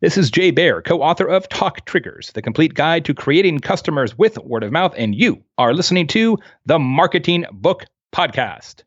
This is Jay Baer, co author of Talk Triggers, the complete guide to creating customers with word of mouth. And you are listening to the Marketing Book Podcast.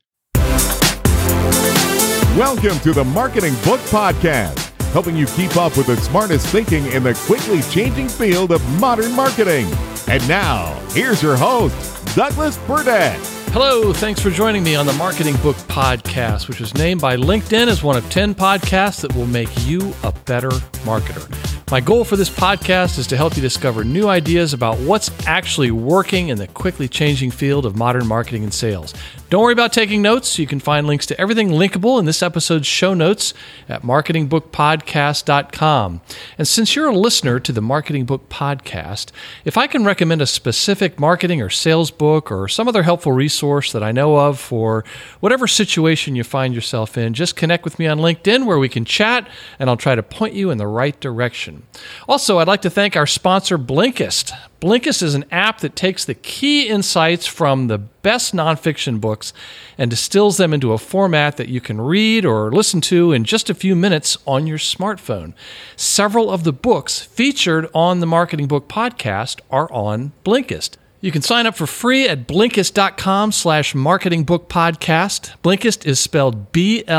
Welcome to the Marketing Book Podcast, helping you keep up with the smartest thinking in the quickly changing field of modern marketing. And now, here's your host, Douglas Burdett. Hello, thanks for joining me on the Marketing Book Podcast, which was named by LinkedIn as one of 10 podcasts that will make you a better marketer. My goal for this podcast is to help you discover new ideas about what's actually working in the quickly changing field of modern marketing and sales. Don't worry about taking notes. You can find links to everything linkable in this episode's show notes at marketingbookpodcast.com. And since you're a listener to the Marketing Book Podcast, if I can recommend a specific marketing or sales book or some other helpful resource that I know of for whatever situation you find yourself in, just connect with me on LinkedIn where we can chat and I'll try to point you in the right direction. Also, I'd like to thank our sponsor, Blinkist. Blinkist is an app that takes the key insights from the best nonfiction books and distills them into a format that you can read or listen to in just a few minutes on your smartphone. Several of the books featured on the Marketing Book podcast are on Blinkist. You can sign up for free at Blinkist.com slash marketingbookpodcast. Blinkist is spelled B-L-I-N-K-I-S-T,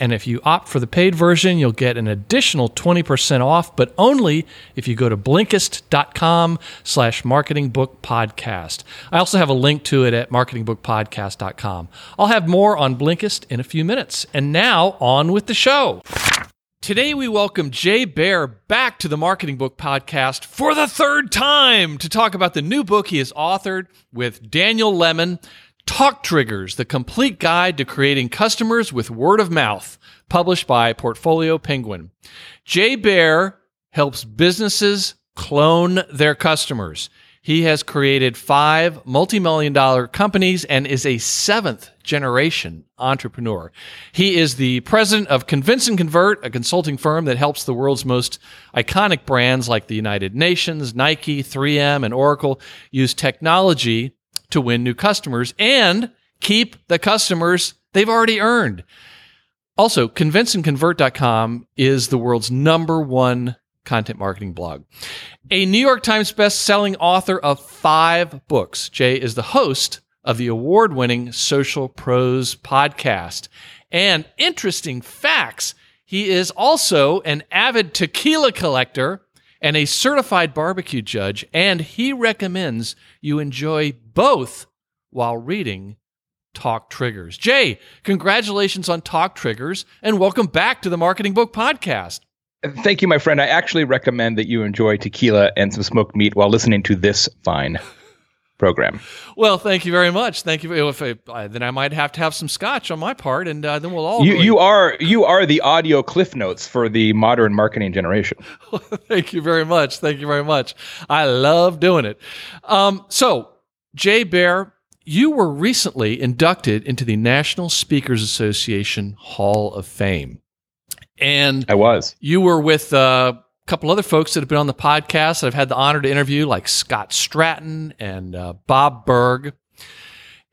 and if you opt for the paid version, you'll get an additional 20% off, but only if you go to Blinkist.com slash marketingbookpodcast. I also have a link to it at marketingbookpodcast.com. I'll have more on Blinkist in a few minutes. And now, on with the show. Today, we welcome Jay Baer back to the Marketing Book Podcast for the third time to talk about the new book he has authored with Daniel Lemin Talk Triggers, the complete guide to creating customers with word of mouth, published by Portfolio Penguin. Jay Baer helps businesses clone their customers. He has created five multi million dollar companies and is a seventh generation entrepreneur. He is the president of Convince and Convert, a consulting firm that helps the world's most iconic brands like the United Nations, Nike, 3M, and Oracle use technology to win new customers and keep the customers they've already earned. Also, convinceandconvert.com is the world's number one content marketing blog. A New York Times best-selling author of five books, Jay is the host of the award-winning Social Pros podcast. And interesting facts, he is also an avid tequila collector and a certified barbecue judge, and he recommends you enjoy both while reading Talk Triggers. Jay, congratulations on Talk Triggers and welcome back to the Marketing Book Podcast. Thank you, my friend. I actually recommend that you enjoy tequila and some smoked meat while listening to this fine program. Well, thank you very much. Thank you. If I, uh, then I might have to have some scotch on my part, and uh, then we'll all. You, really... you are you are the audio cliff notes for the modern marketing generation. thank you very much. Thank you very much. I love doing it. Um, so, Jay Baer, you were recently inducted into the National Speakers Association Hall of Fame. And I was. You were with uh, a couple other folks that have been on the podcast that I've had the honor to interview, like Scott Stratten and uh, Bob Burg.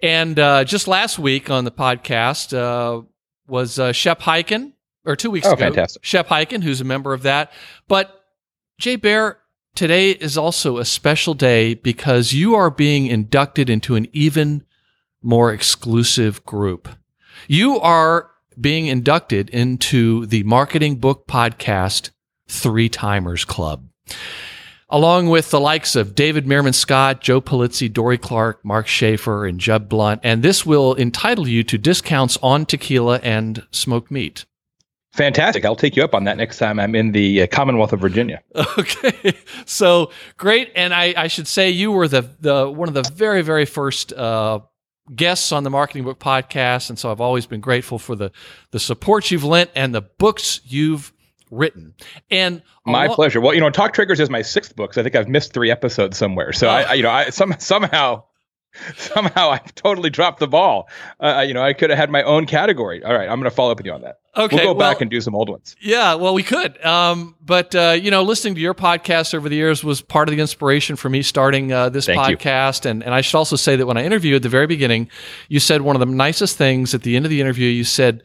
And uh, just last week on the podcast uh, was uh, Shep Hyken, or two weeks oh, ago. Fantastic. Shep Hyken, who's a member of that. But Jay Baer, today is also a special day because you are being inducted into an even more exclusive group. You are being inducted into the Marketing Book Podcast Three Timers Club. Along with the likes of David Meerman Scott, Joe Pulizzi, Dorie Clark, Mark Schaefer, and Jeb Blount. And this will entitle you to discounts on tequila and smoked meat. Fantastic. I'll take you up on that next time I'm in the uh, Commonwealth of Virginia. Okay. So great. And I, I, should say you were the, the one of the very, very first uh, guests on the Marketing Book Podcast, and so I've always been grateful for the the support you've lent and the books you've written. And my lo- pleasure. Well, you know, Talk Triggers is my sixth book, so I think I've missed three episodes somewhere. So oh. I, I, you know, I some somehow somehow I've totally dropped the ball. Uh, you know, I could have had my own category. All right, I'm going to follow up with you on that. Okay, we'll go well, back and do some old ones. Yeah, well, we could. Um, but uh, you know, listening to your podcast over the years was part of the inspiration for me starting uh, this Thank podcast. And and I should also say that when I interviewed at the very beginning, you said one of the nicest things at the end of the interview. You said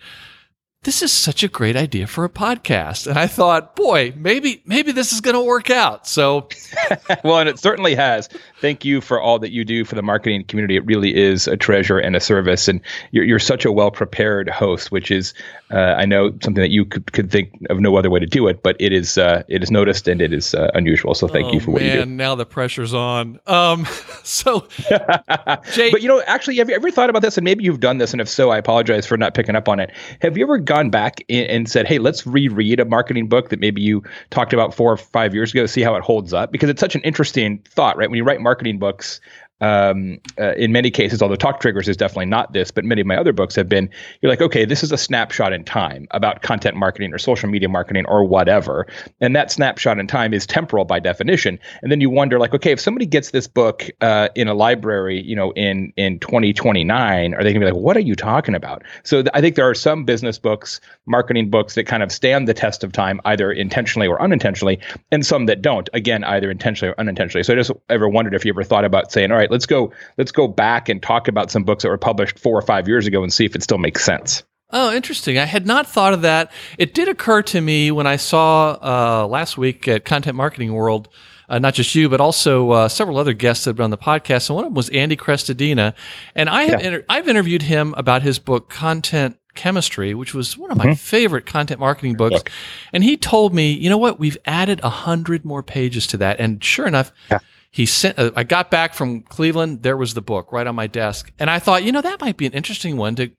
this is such a great idea for a podcast. And I thought, boy, maybe maybe this is going to work out. So, well, and it certainly has. Thank you for all that you do for the marketing community. It really is a treasure and a service, and you're, you're such a well prepared host, which is, uh, I know, something that you could, could think of no other way to do it, but it is uh, it is noticed and it is uh, unusual. So, thank oh, you for what man, you do. Now the pressure's on. Um, so, Jay, but you know, actually, have you ever thought about this? And maybe you've done this, and if so, I apologize for not picking up on it. Have you ever gone back and said, "Hey, let's reread a marketing book that maybe you talked about four or five years ago, see how it holds up"? Because it's such an interesting thought, right? When you write marketing books, um, uh, in many cases, although Talk Triggers is definitely not this, but many of my other books have been, you're like, okay, this is a snapshot in time about content marketing or social media marketing or whatever. And that snapshot in time is temporal by definition. And then you wonder, like, okay, if somebody gets this book uh, in a library, you know, in, in 2029, are they going to be like, what are you talking about? So th- I think there are some business books, marketing books that kind of stand the test of time, either intentionally or unintentionally, and some that don't, again, either intentionally or unintentionally. So I just ever wondered if you ever thought about saying, all right, let's go let's go back and talk about some books that were published four or five years ago and see if it still makes sense. Oh, interesting. I had not thought of that. It did occur to me when I saw uh, last week at Content Marketing World, uh, not just you, but also uh, several other guests that have been on the podcast. And one of them was Andy Crestodina. And I have yeah. inter- I've interviewed him about his book, Content Chemistry, which was one of my mm-hmm. favorite content marketing books. Look. And he told me, you know what? We've added a hundred more pages to that. And sure enough, yeah he sent uh, i got back from cleveland. There was the book right on my desk. And i thought you know that might be an interesting one to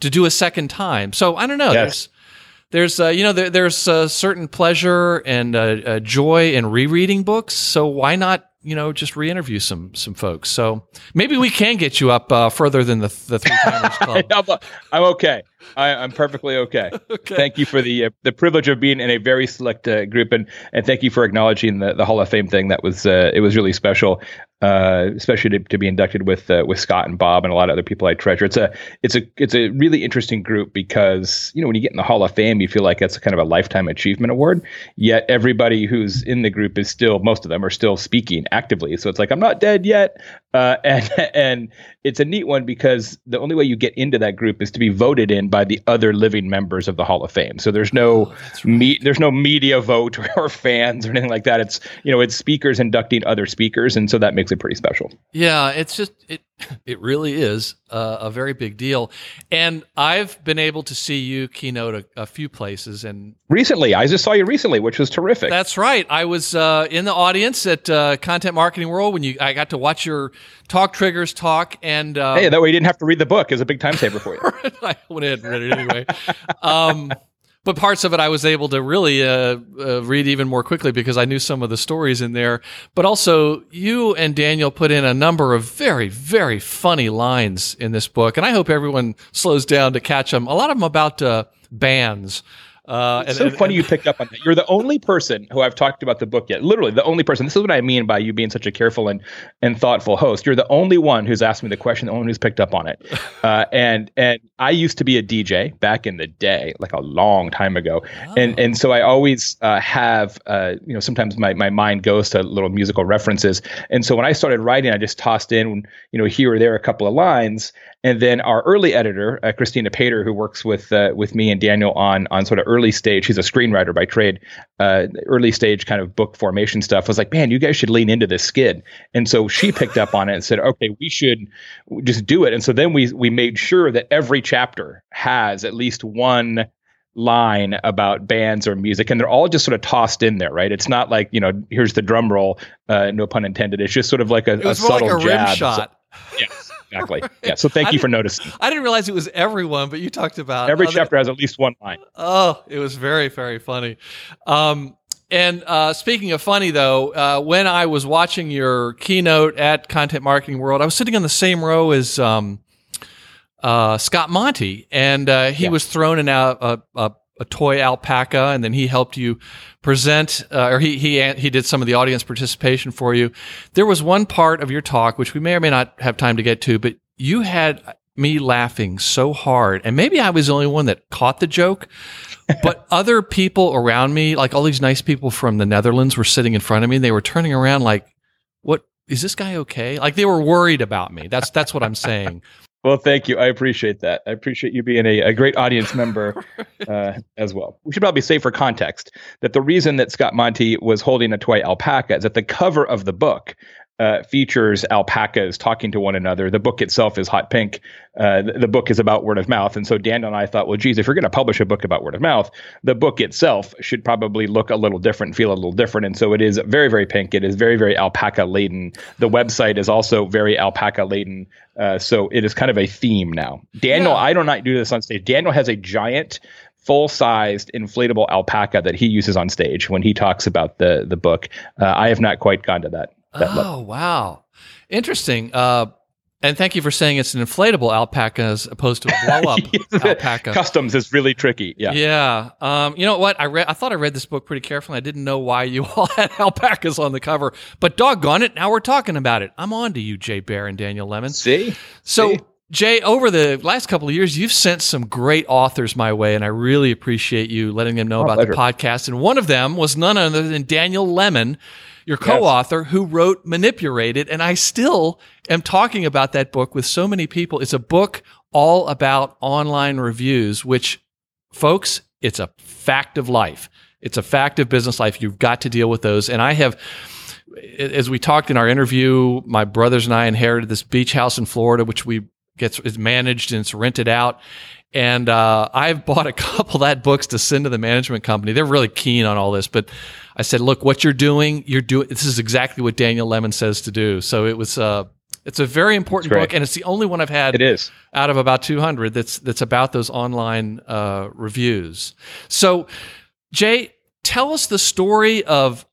to do a second time. So i don't know. Yes. there's there's uh, you know there, there's a certain pleasure and uh, joy in rereading books. So why not you know just re-interview some some folks? So maybe we can get you up uh, further than the the three timers club i'm okay I, am perfectly okay. okay. Thank you for the uh, the privilege of being in a very select uh, group, and and thank you for acknowledging the, the Hall of Fame thing. That was uh, it was really special uh, especially to, to be inducted with uh, with Scott and Bob and a lot of other people I treasure. It's a it's a it's a really interesting group because you know when you get in the Hall of Fame, you feel like that's kind of a lifetime achievement award. Yet everybody who's in the group is still most of them are still speaking actively. So it's like I'm not dead yet, uh, and and it's a neat one because the only way you get into that group is to be voted in by the other living members of the Hall of Fame. So there's no oh, right. me, there's no media vote or, or fans or anything like that. It's you know it's speakers inducting other speakers, and so that makes makes it pretty special. Yeah, it's just it it really is uh, a very big deal. And I've been able to see you keynote a, a, few places and recently. I just saw you recently, which was terrific. That's right. I was uh, in the audience at uh, Content Marketing World when you I got to watch your Talk Triggers talk and um, hey, that way you didn't have to read the book. It was a big time saver for you. I went ahead and read it anyway. um, but parts of it I was able to really uh, uh, read even more quickly because I knew some of the stories in there. But also, you and Daniel put in a number of very, very funny lines in this book, and I hope everyone slows down to catch them. A lot of them about uh, bands uh, it's and, so and, funny and, you picked up on that. You're the only person who I've talked about the book yet. Literally, the only person. This is what I mean by you being such a careful and and thoughtful host. You're the only one who's asked me the question, the only one who's picked up on it. Uh, and and I used to be a DJ back in the day, like a long time ago, oh. and and so I always uh, have uh, you know sometimes my my mind goes to little musical references, and so when I started writing, I just tossed in you know here or there a couple of lines, and then our early editor, uh, Christina Pater, who works with uh, with me and Daniel on on sort of early stage. She's a screenwriter by trade. Uh, early stage kind of book formation stuff was like, man, you guys should lean into this skid. And so she picked up on it and said, okay, we should just do it. And so then we we made sure that every chapter has at least one line about bands or music and they're all just sort of tossed in there right it's not like you know here's the drum roll uh, no pun intended it's just sort of like a, a subtle like a jab shot. Yeah exactly. Yeah. So thank you for noticing. I didn't realize it was everyone, but you talked about every other, chapter has at least one line. Oh, it was very, very funny. Um, and uh, speaking of funny, though, uh, when I was watching your keynote at Content Marketing World, I was sitting on the same row as um, uh, Scott Monty, and uh, he yeah. was thrown in a, a, a a toy alpaca, and then he helped you present, uh, or he he he did some of the audience participation for you. There was one part of your talk which we may or may not have time to get to, but you had me laughing so hard, and maybe I was the only one that caught the joke. but other people around me, like all these nice people from the Netherlands, were sitting in front of me. and They were turning around like, "What is this guy okay?" Like they were worried about me. That's that's what I'm saying. Well, thank you. I appreciate that. I appreciate you being a, a great audience member uh, as well. We should probably say for context that the reason that Scott Monty was holding a toy alpaca is that the cover of the book uh, features alpacas talking to one another. The book itself is hot pink. Uh, the, the, book is about word of mouth. And so Daniel and I thought, well, geez, if you're going to publish a book about word of mouth, the book itself should probably look a little different, feel a little different. And so it is very, very pink. It is very, very alpaca laden. The website is also very alpaca laden. Uh, so it is kind of a theme now. Daniel, yeah. I do not do this on stage. Daniel has a giant full sized inflatable alpaca that he uses on stage when he talks about the the book. Uh, I have not quite gone to that oh level. wow, interesting. Uh, and thank you for saying it's an inflatable alpaca as opposed to a blow up alpaca. Customs is really tricky. Yeah. Yeah. Um, you know what? I read. I thought I read this book pretty carefully. I didn't know why you all had alpacas on the cover, but doggone it, now we're talking about it. I'm on to you, Jay Baer and Daniel Lemin. See. So. See? Jay, over the last couple of years, you've sent some great authors my way, and I really appreciate you letting them know about pleasure. the podcast. And one of them was none other than Daniel Lemin, your co-author yes. who wrote Manipulated, and I still am talking about that book with so many people. It's a book all about online reviews, which, folks, it's a fact of life. It's a fact of business life. You've got to deal with those. And I have, as we talked in our interview, my brothers and I inherited this beach house in Florida, which we gets is managed and it's rented out. And uh, I've bought a couple of that books to send to the management company. They're really keen on all this, but I said, look, what you're doing, you're doing. This is exactly what Daniel Lemin says to do. So it was. Uh, it's a very important book, and it's the only one I've had. It is out of about 200 that's that's about those online uh, reviews. So, Jay, tell us the story of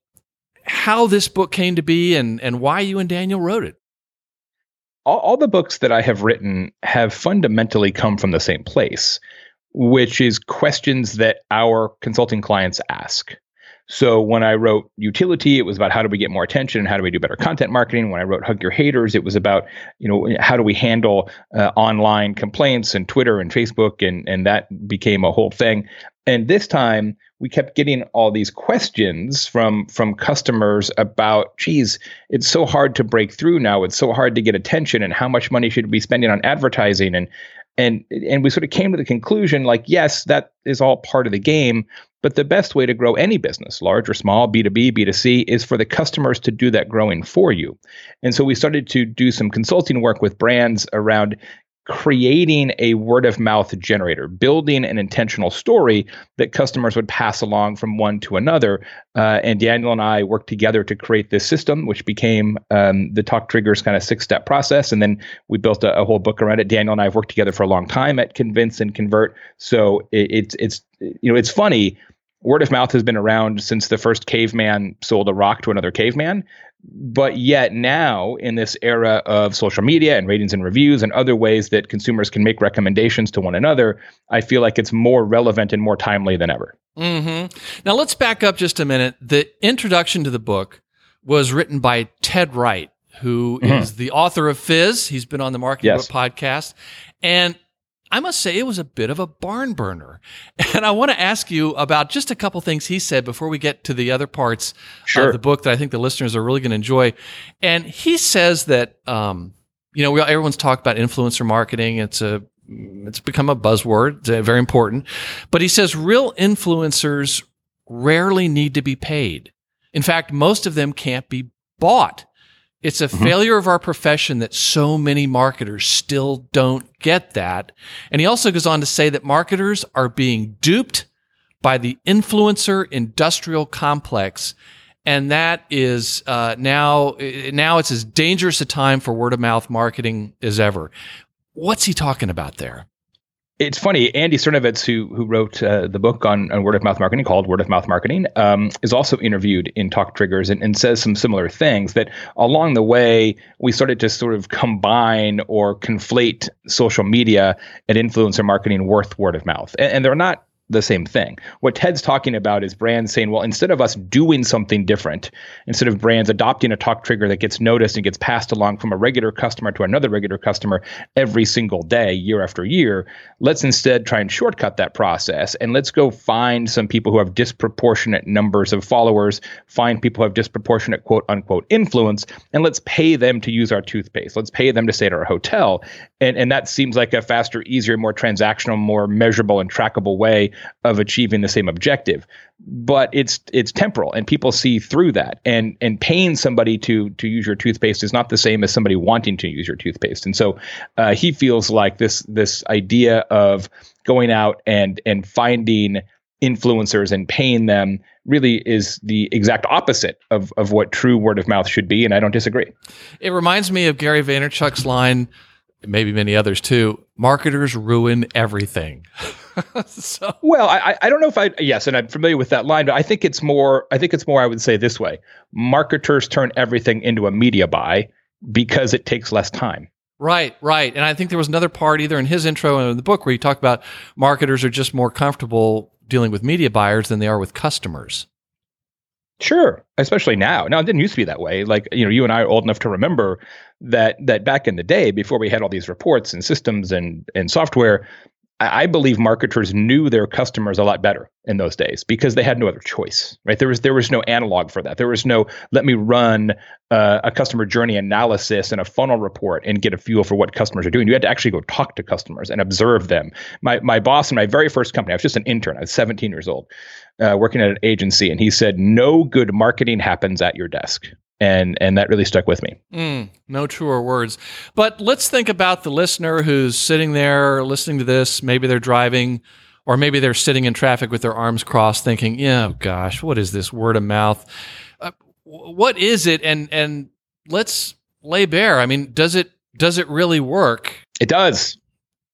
how this book came to be and and why you and Daniel wrote it. All, all the books that I have written have fundamentally come from the same place, which is questions that our consulting clients ask. So when I wrote Youtility, it was about how do we get more attention and how do we do better content marketing. When I wrote hug your haters, it was about you know how do we handle uh, online complaints and Twitter and Facebook, and and that became a whole thing. And this time we kept getting all these questions from from customers about, geez, it's so hard to break through now. It's so hard to get attention, and how much money should we be spending on advertising and and and we sort of came to the conclusion like yes that is all part of the game but the best way to grow any business, large or small, B2B, B2C, is for the customers to do that growing for you. And so we started to do some consulting work with brands around creating a word of mouth generator, building an intentional story that customers would pass along from one to another. Uh, and Daniel and I worked together to create this system, which became um, the Talk Triggers kind of six step process. And then we built a, a, whole book around it. Daniel and I have worked together for a long time at Convince and Convert. So it, it's it's you know it's funny word of mouth has been around since the first caveman sold a rock to another caveman. But yet now, in this era of social media and ratings and reviews and other ways that consumers can make recommendations to one another, I feel like it's more relevant and more timely than ever. Mm-hmm. Now, let's back up just a minute. The introduction to the book was written by Ted Wright, who mm-hmm. is the author of Fizz. He's been on the Marketing yes. Book podcast. And I must say it was a bit of a barn burner. And I want to ask you about just a couple things he said before we get to the other parts sure. of the book that I think the listeners are really going to enjoy. And he says that, um, you know, we, everyone's talked about influencer marketing. It's a it's become a buzzword. It's very important. But he says real influencers rarely need to be paid. In fact, most of them can't be bought. It's a mm-hmm. failure of our profession that so many marketers still don't get that. And he also goes on to say that marketers are being duped by the influencer industrial complex. And that is uh, now, now it's as dangerous a time for word of mouth marketing as ever. What's he talking about there? It's funny. Andy Sernovitz, who who wrote uh, the book on, on word of mouth marketing called Word of Mouth Marketing, um, is also interviewed in Talk Triggers and, and says some similar things. That along the way we started to sort of combine or conflate social media and influencer marketing with word of mouth, and, and they're not the same thing. What Ted's talking about is brands saying, well, instead of us doing something different, instead of brands adopting a talk trigger that gets noticed and gets passed along from a regular customer to another regular customer every single day, year after year, let's instead try and shortcut that process and let's go find some people who have disproportionate numbers of followers, find people who have disproportionate quote unquote influence, and let's pay them to use our toothpaste. Let's pay them to stay at our hotel. And, and that seems like a faster, easier, more transactional, more measurable and trackable way of achieving the same objective but it's it's temporal and people see through that and and paying somebody to to use your toothpaste is not the same as somebody wanting to use your toothpaste and so uh, he feels like this this idea of going out and and finding influencers and paying them really is the exact opposite of of what true word of mouth should be and I don't disagree. It reminds me of Gary Vaynerchuk's line maybe many others too. Marketers ruin everything. so. Well, I, I don't know if I yes, and I'm familiar with that line, but I think it's more. I think it's more. I would say this way: marketers turn everything into a media buy because it takes less time. Right, right. And I think there was another part either in his intro or in the book where he talked about marketers are just more comfortable dealing with media buyers than they are with customers. Sure, especially now. Now it didn't used to be that way. Like you know, you and I are old enough to remember that that back in the day, before we had all these reports and systems and and software, I believe marketers knew their customers a lot better in those days because they had no other choice, right? There was there was no analog for that. There was no let me run uh, a customer journey analysis and a funnel report and get a feel for what customers are doing. You had to actually go talk to customers and observe them. My my boss in my very first company, I was just an intern. I was 17 years old, uh, working at an agency, and he said, "No good marketing happens at your desk." And and that really stuck with me. Mm, no truer words. But let's think about the listener who's sitting there listening to this. Maybe they're driving, or maybe they're sitting in traffic with their arms crossed, thinking, "Yeah, oh gosh, what is this word of mouth? Uh, what is it?" And and let's lay bare. I mean, does it does it really work? It does.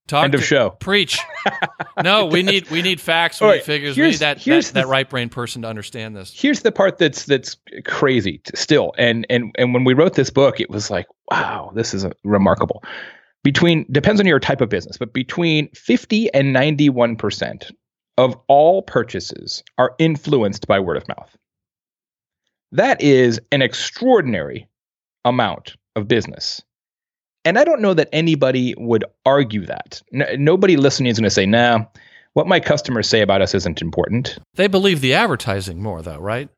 Talk End of to, show. Preach. no, we need we need facts. We right, need figures. We need that that, that right brain person to understand this. Here's the part that's that's crazy still. And and and when we wrote this book, it was like, wow, this is remarkable. Between depends on your type of business, but between 50 and 91 percent of all purchases are influenced by word of mouth. That is an extraordinary amount of business. And I don't know that anybody would argue that. Nobody listening is going to say, nah, what my customers say about us isn't important. They believe the advertising more, though, right?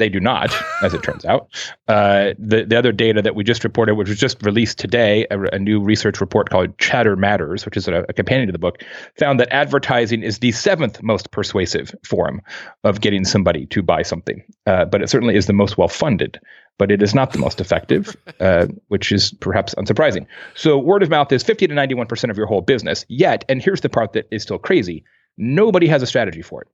They do not, as it turns out. Uh, the the other data that we just reported, which was just released today, a, a new research report called Chatter Matters, which is a, a, companion to the book, found that advertising is the seventh most persuasive form of getting somebody to buy something. Uh, but it certainly is the most well funded. But it is not the most effective, uh, which is perhaps unsurprising. So word of mouth is 50 to 91 percent of your whole business. Yet, and here's the part that is still crazy: nobody has a strategy for it.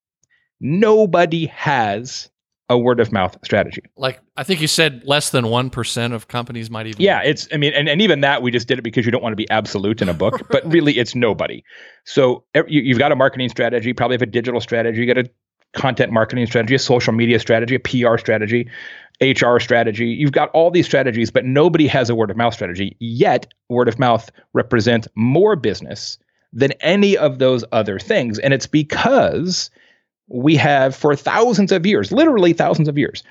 Nobody has a word of mouth strategy. Like I think you said less than 1% of companies might even Yeah, it's I mean and, and even that we just did it because you don't want to be absolute in a book, right. but really it's nobody. So you, have got a marketing strategy, probably have a digital strategy, you got a content marketing strategy, a social media strategy, a PR strategy, HR strategy. You've got all these strategies, but nobody has a word of mouth strategy. Yet word of mouth represents more business than any of those other things and it's because we have for thousands of years, literally thousands of years,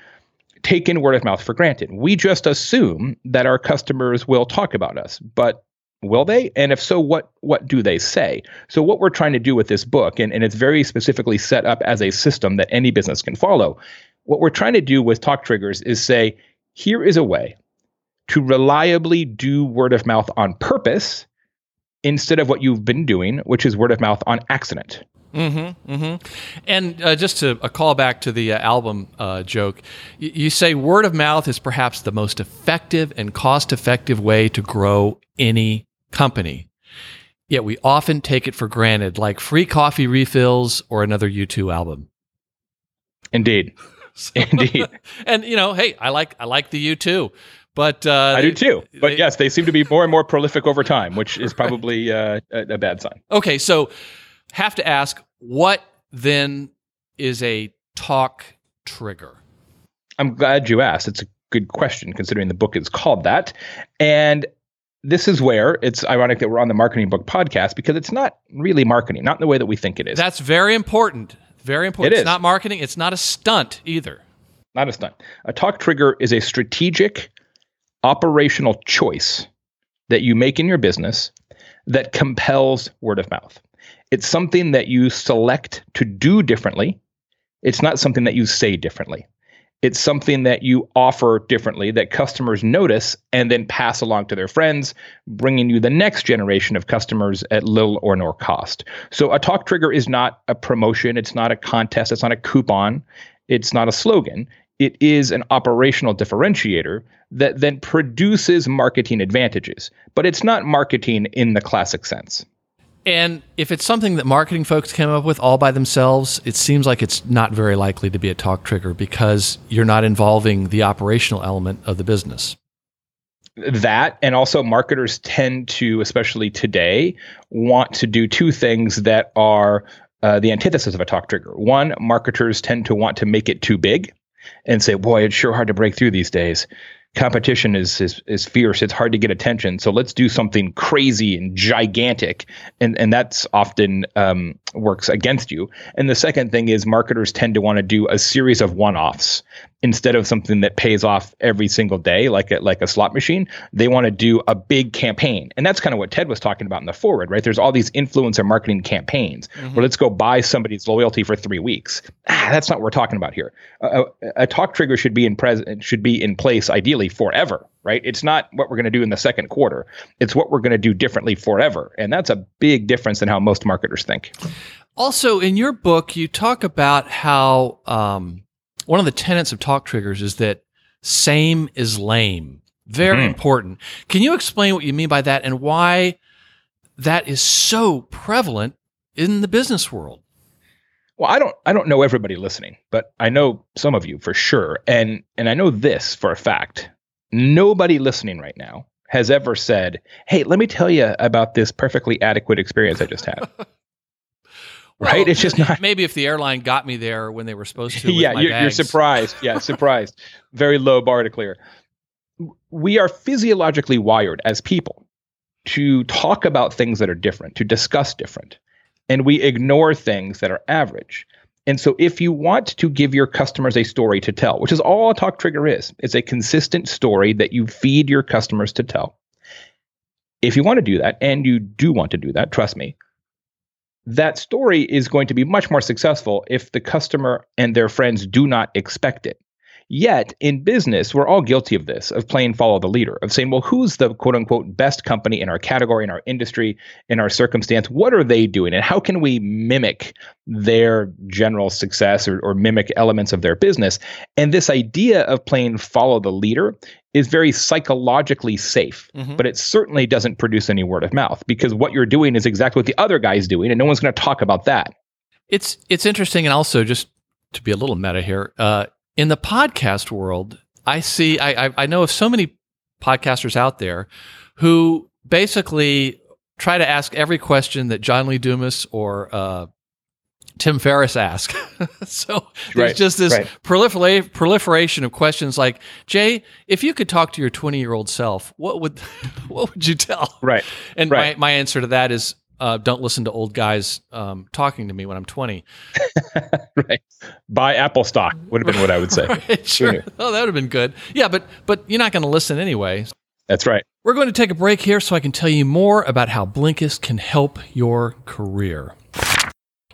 taken word of mouth for granted. We just assume that our customers will talk about us, but will they? And if so, what what do they say? So what we're trying to do with this book, and, and it's very specifically set up as a system that any business can follow. What we're trying to do with talk triggers is say, here is a way to reliably do word of mouth on purpose instead of what you've been doing, which is word of mouth on accident. Mm-hmm, mm-hmm. And uh, just to a callback to the uh, album uh, joke, y- you say word of mouth is perhaps the most effective and cost effective way to grow any company. Yet we often take it for granted, like free coffee refills or another U2 album. Indeed. So, Indeed. and you know, hey, I like I like the U2, but uh, I do too. But they, yes, they seem to be more and more prolific over time, which is probably uh, a, a bad sign. Okay, so have to ask what then is a talk trigger? I'm glad you asked. It's a good question considering the book is called that. And this is where it's ironic that we're on the marketing book podcast because it's not really marketing, not in the way that we think it is. That's very important. Very important. It it's is. not marketing. It's not a stunt either. not a stunt. A talk trigger is a strategic operational choice that you make in your business that compels word of mouth. It's something that you select to do differently. It's not something that you say differently. It's something that you offer differently that customers notice and then pass along to their friends, bringing you the next generation of customers at little or no cost. So, a talk trigger is not a promotion, it's not a contest, it's not a coupon, it's not a slogan. It is an operational differentiator that then produces marketing advantages, but it's not marketing in the classic sense. And if it's something that marketing folks came up with all by themselves, it seems like it's not very likely to be a talk trigger because you're not involving the operational element of the business. that and also marketers tend to especially today want to do two things that are uh, the antithesis of a talk trigger one marketers tend to want to make it too big and say boy it's sure hard to break through these days competition is, is is fierce. It's hard to get attention. So let's do something crazy and gigantic. And and that's often um, works against you. And the second thing is marketers tend to want to do a series of one-offs. Instead of something that pays off every single day like a, like a slot machine they want to do a big campaign. And that's kind of what ted was talking about in the foreword right? There's all these influencer marketing campaigns. Where let's go buy somebody's loyalty for three weeks. Ah, that's not what we're talking about here. A, a, a talk trigger should be in pres- should be in place ideally forever right? It's not what we're going to do in the second quarter. It's what we're going to do differently forever. And that's a big difference in how most marketers think Also, in your book, you talk about how um, one of the tenets of talk triggers is that same is lame. Very Mhm. important. Can you explain what you mean by that and why that is so prevalent in the business world? Well, I don't I don't know everybody listening, but I know some of you for sure. And and I know this for a fact. Nobody listening right now has ever said, "Hey, let me tell you about this perfectly adequate experience I just had." right? Well, it's just not Maybe if the airline got me there when they were supposed to. with yeah, you're, you're surprised. Yeah, surprised. Very low bar to clear. We are physiologically wired as people to talk about things that are different, to discuss different, and we ignore things that are average. And so, if you want to give your customers a story to tell, which is all a talk trigger is, it's a consistent story that you feed your customers to tell. If you want to do that, and you do want to do that, trust me, that story is going to be much more successful if the customer and their friends do not expect it. Yet in business, we're all guilty of this, of playing follow the leader, of saying, well, who's the quote unquote best company in our category, in our industry, in our circumstance? What are they doing? And how can we mimic their general success or, or mimic elements of their business? And this idea of playing follow the leader is very psychologically safe, Mhm. but it certainly doesn't produce any word of mouth because what you're doing is exactly what the other guy's doing, and no one's going to talk about that. It's it's interesting, and also just to be a little meta here, uh, in the podcast world, I see I, I I know of so many podcasters out there who basically try to ask every question that John Lee Dumas or uh, Tim Ferriss ask. so there's Right, just this right. prolifera- proliferation of questions like, Jay, if you could talk to your 20 year old self, what would what would you tell? Right. And Right. my, my answer to that is uh, don't listen to old guys um, talking to me when I'm 20. right. Buy Apple stock would have been what I would say. Right, sure. Oh, that would have been good. Yeah, but but you're not going to listen anyway. That's right. We're going to take a break here so I can tell you more about how Blinkist can help your career.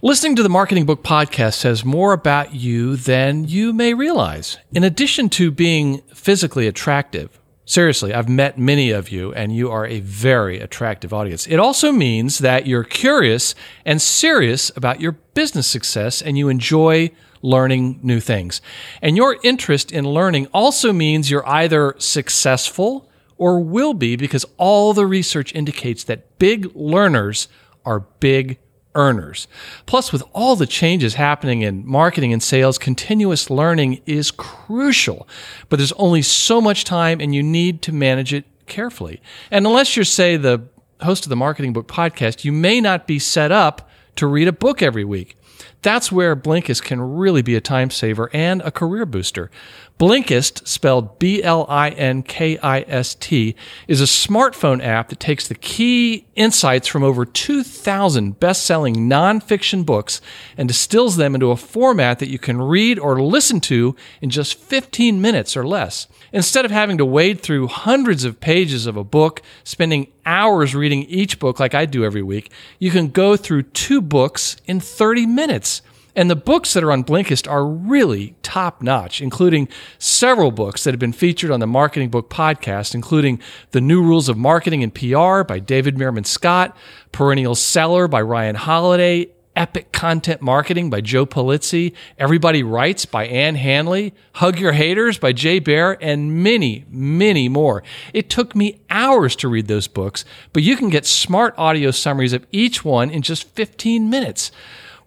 Listening to the Marketing Book Podcast says more about you than you may realize. In addition to being physically attractive, seriously, I've met many of you and you are a very attractive audience. It also means that you're curious and serious about your business success and you enjoy learning new things. And your interest in learning also means you're either successful or will be because all the research indicates that big learners are big earners. Plus, with all the changes happening in marketing and sales, continuous learning is crucial. But there's only so much time and you need to manage it carefully. And unless you're, say, the host of the Marketing Book Podcast, you may not be set up to read a book every week. That's where Blinkist can really be a time saver and a career booster. Blinkist, spelled B L I N K I S T, is a smartphone app that takes the key insights from over 2,000 best selling nonfiction books and distills them into a format that you can read or listen to in just 15 minutes or less. Instead of having to wade through hundreds of pages of a book, spending hours reading each book like I do every week, you can go through two books in 30 minutes. And the books that are on Blinkist are really top notch, including several books that have been featured on the Marketing Book podcast, including The New Rules of Marketing and PR by David Meerman Scott, Perennial Seller by Ryan Holiday, Epic Content Marketing by Joe Pulizzi, Everybody Writes by Ann Handley, Hug Your Haters by Jay Baer, and many, many more. It took me hours to read those books, but you can get smart audio summaries of each one in just 15 minutes.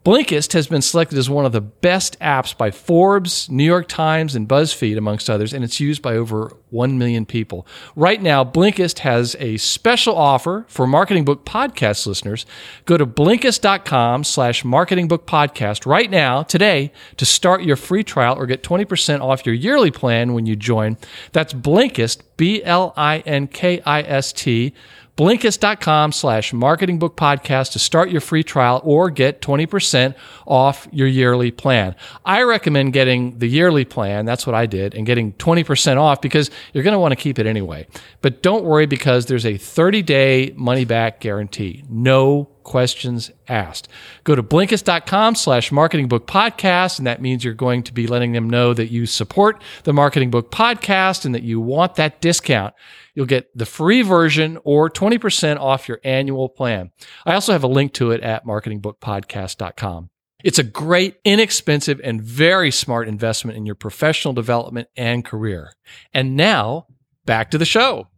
Blinkist has been selected as one of the best apps by Forbes, New York Times, and BuzzFeed, amongst others, and it's used by over 1 million people. Right now, Blinkist has a special offer for Marketing Book Podcast listeners. Go to Blinkist.com slash Marketing Book Podcast right now, today, to start your free trial or get 20% off your yearly plan when you join. That's Blinkist, B L I N K I S T Blinkist.com slash marketing book podcast to start your free trial or get 20% off your yearly plan. I recommend getting the yearly plan. That's what I did and getting 20% off because you're going to want to keep it anyway. But don't worry because there's a 30 day money back guarantee. No questions asked. Go to Blinkist.com slash marketing book podcast. And that means you're going to be letting them know that you support the marketing book podcast and that you want that discount. You'll get the free version or 20% off your annual plan. I also have a link to it at marketingbookpodcast.com. It's a great, inexpensive, and very smart investment in your professional development and career. And now, back to the show.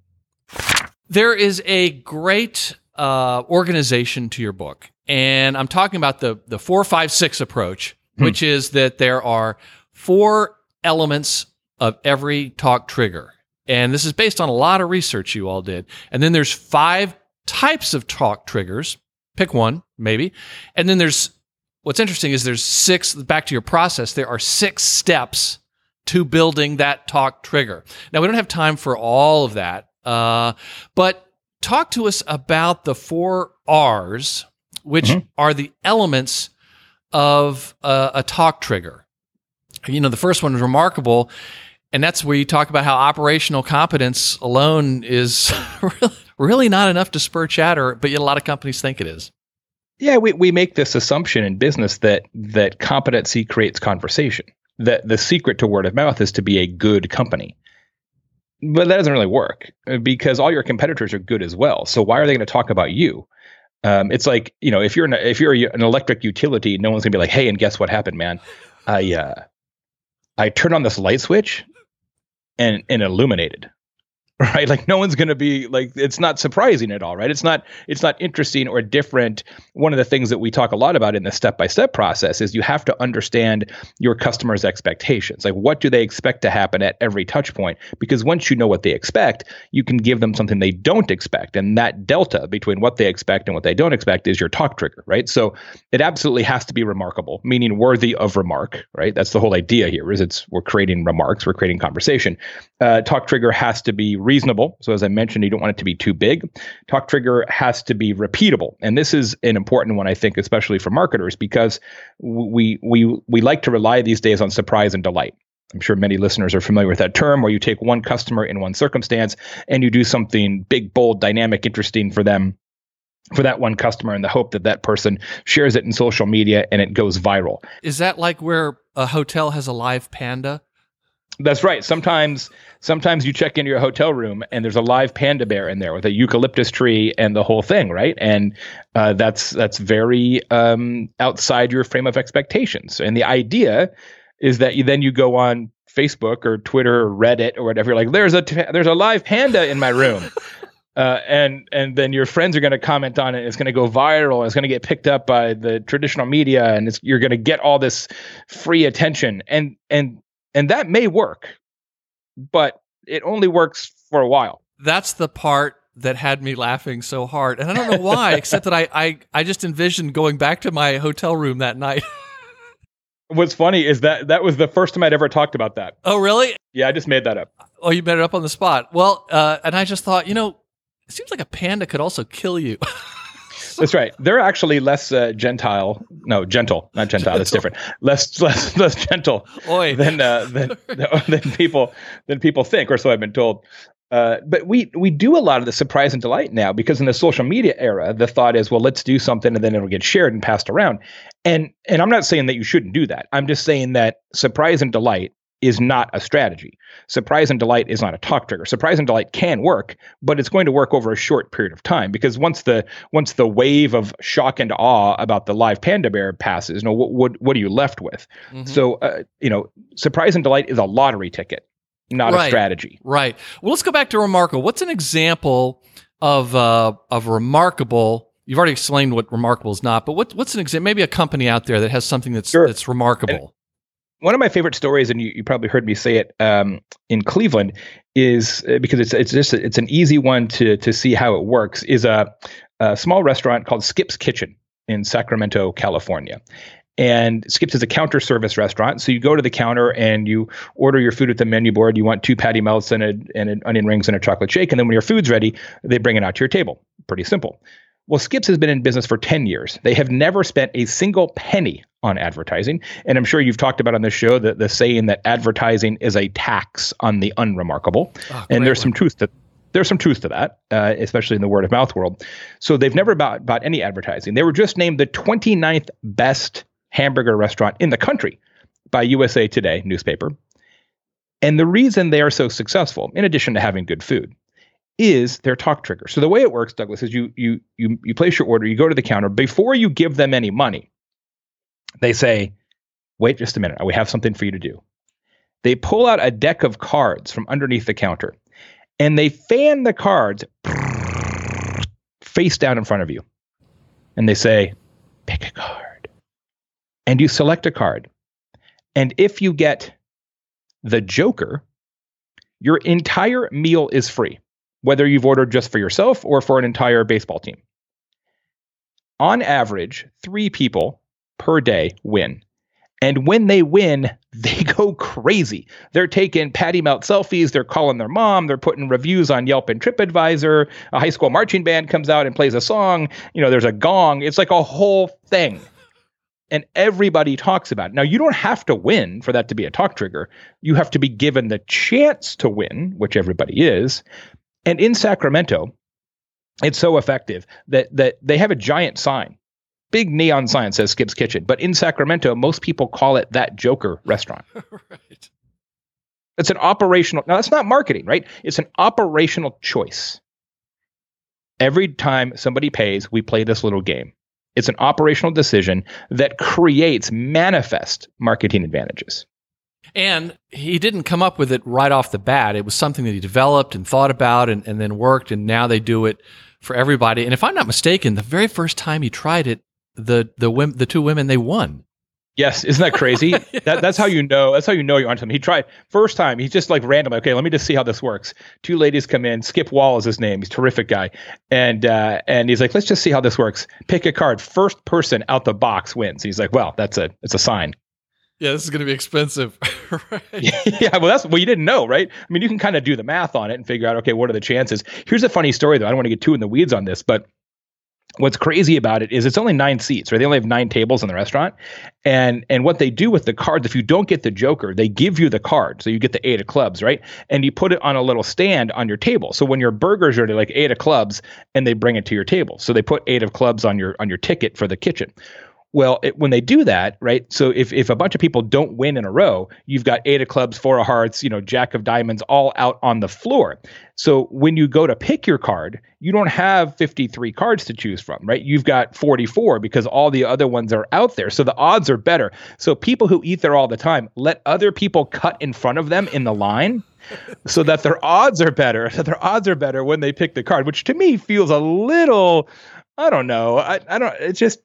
There is a great uh, organization to your book, and I'm talking about the the four, five, six approach, hmm. which is that there are four elements of every talk trigger. And this is based on a lot of research you all did. And then there's five types of talk triggers. Pick one, maybe. And then there's what's interesting is there's six, back to your process, there are six steps to building that talk trigger. Now, we don't have time for all of that, uh, but talk to us about the four R's, which mm-hmm. are the elements of a, a talk trigger. You know, the first one is remarkable and that's where you talk about how operational competence alone is really not enough to spur chatter, but yet a lot of companies think it is. Yeah, we, we make this assumption in business that that competency creates conversation. That the secret to word of mouth is to be a good company. But that doesn't really work uh, because all your competitors are good as well. So why are they going to talk about you? Um, it's like you know if you're an, if you're an electric utility, no one's going to be like, hey, and guess what happened, man? I uh, I turned on this light switch and and illuminated right? Like no one's going to be like it's not surprising at all right? It's not it's not interesting or different. One of the things that we talk a lot about in the step by step process is you have to understand your customers expectations. Like what do they expect to happen at every touch point? Because once you know what they expect you can give them something they don't expect. And that delta between what they expect and what they don't expect is your talk trigger right? So it absolutely has to be remarkable meaning worthy of remark right? That's the whole idea here is it's we're creating remarks we're creating conversation. Uh, talk trigger has to be reasonable. So as I mentioned, you don't want it to be too big. Talk trigger has to be repeatable, and this is an important one, I think, especially for marketers, because we we we like to rely these days on surprise and delight. I'm sure many listeners are familiar with that term, where you take one customer in one circumstance and you do something big, bold, dynamic, interesting for them for that one customer in the hope that that person shares it in social media and it goes viral. Is that like where a hotel has a live panda? That's right. Sometimes sometimes you check into your hotel room and there's a live panda bear in there with a eucalyptus tree and the whole thing, right? And uh, that's that's very um, outside your frame of expectations. And the idea is that you then you go on Facebook or Twitter or Reddit or whatever. You're like, there's a t- there's a live panda in my room. Uh, and and then your friends are going to comment on it. It's going to go viral. It's going to get picked up by the traditional media, and you're going to get all this free attention. And and and that may work, but it only works for a while. That's the part that had me laughing so hard. And I don't know why, except that I, I, I just envisioned going back to my hotel room that night. What's funny is that that was the first time I'd ever talked about that. Oh, really? Yeah, I just made that up. Oh, you made it up on the spot. Well, uh, and I just thought, you know, it seems like a panda could also kill you. That's right. They're actually less uh, gentile. No, gentle, not gentile. That's different. Less, less, less gentle Oi. than uh, than than people than people think, or so I've been told. Uh, but we we do a lot of the surprise and delight now because in the social media era, the thought is, well, let's do something and then it'll get shared and passed around. And and I'm not saying that you shouldn't do that. I'm just saying that surprise and delight is not a strategy. Surprise and delight is not a talk trigger. Surprise and delight can work, but it's going to work over a short period of time because once the once the wave of shock and awe about the live panda bear passes, you know what what, what are you left with? Mhm. So uh, you know, surprise and delight is a lottery ticket, not Right. a strategy. Right. Well, let's go back to remarkable. What's an example of uh, of remarkable? You've already explained what remarkable is not, but what, what's an example? Maybe a company out there that has something that's Sure. that's remarkable. One of my favorite stories, and you, you probably heard me say it um, in Cleveland, is uh, because it's it's just it's an easy one to to see how it works. Is a, a small restaurant called Skip's Kitchen in Sacramento, California. And Skip's is a counter service restaurant. So you go to the counter and you order your food at the menu board. You want two patty melts and, a, and an onion rings and a chocolate shake. And then when your food's ready, they bring it out to your table. Pretty simple. Well, Skips has been in business for 10 years. They have never spent a single penny on advertising. And I'm sure you've talked about on this show the, the saying that advertising is a tax on the unremarkable. Oh, and there's one. some truth to there's some truth to that, uh, especially in the word of mouth world. So they've never bought, bought any advertising. They were just named the 29th best hamburger restaurant in the country by USA Today newspaper. And the reason they are so successful, in addition to having good food, is their talk trigger. So the way it works, Douglas, is you you you you place your order, you go to the counter before you give them any money. They say, "Wait just a minute, we have something for you to do." They pull out a deck of cards from underneath the counter, and they fan the cards face down in front of you, and they say, "Pick a card," and you select a card, and if you get the Joker, your entire meal is free whether you've ordered just for yourself or for an entire baseball team. On average, three people per day win. And when they win, they go crazy. They're taking patty melt selfies. They're calling their mom. They're putting reviews on Yelp and TripAdvisor. A high school marching band comes out and plays a song. You know, there's a gong. It's like a whole thing. And everybody talks about it. Now, you don't have to win for that to be a talk trigger. You have to be given the chance to win, which everybody is. And in Sacramento, it's so effective that that they have a giant sign, big neon sign says Skip's Kitchen. But in Sacramento, most people call it that Joker restaurant. right. It's an operational. Now that's not marketing, right? It's an operational choice. Every time somebody pays, we play this little game. It's an operational decision that creates manifest marketing advantages. And he didn't come up with it right off the bat. It was something that he developed and thought about and, and then worked. And now they do it for everybody. And if I'm not mistaken, the very first time he tried it, the the the two women they won. Yes, isn't that crazy? that, that's how you know. That's how you know you're onto something. He tried first time. He's just like random. Okay, let me just see how this works. Two ladies come in. Skip Wall is his name. He's a terrific guy, and uh, and he's like, let's just see how this works. Pick a card. First person out the box wins. He's like, well, that's a it's a sign. Yeah, this is going to be expensive. right. yeah, well, that's well, you didn't know, right? I mean, you can kind of do the math on it and figure out, okay, what are the chances? Here's a funny story, though. I don't want to get too in the weeds on this, but what's crazy about it is it's only nine seats, right? They only have nine tables in the restaurant, and and what they do with the cards, if you don't get the Joker, they give you the card, so you get the eight of clubs, right? And you put it on a little stand on your table. So when your burgers are like eight of clubs, and they bring it to your table, so they put eight of clubs on your on your ticket for the kitchen. Well, it, when they do that, right? So if, if a bunch of people don't win in a row, you've got eight of clubs, four of hearts, you know, jack of diamonds, all out on the floor. So when you go to pick your card, you don't have 53 cards to choose from, right? You've got 44 because all the other ones are out there. So the odds are better. So people who eat there all the time let other people cut in front of them in the line so that their odds are better. So their odds are better when they pick the card, which to me feels a little, I don't know. I, I don't, it's just,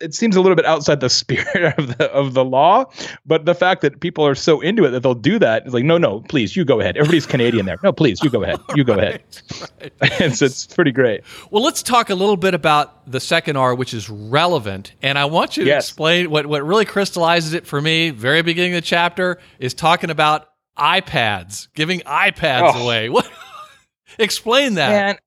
it seems a little bit outside the spirit of the of the law. But the fact that people are so into it that they'll do that is like, no, no, please, you go ahead. Everybody's Canadian there. No, please, you go ahead. You go ahead. right, right. it's it's pretty great. Well, let's talk a little bit about the second R, which is relevant, and I want you to yes. explain what what really crystallizes it for me. Very beginning of the chapter is talking about iPads, giving iPads oh. away. What? Explain that. Man,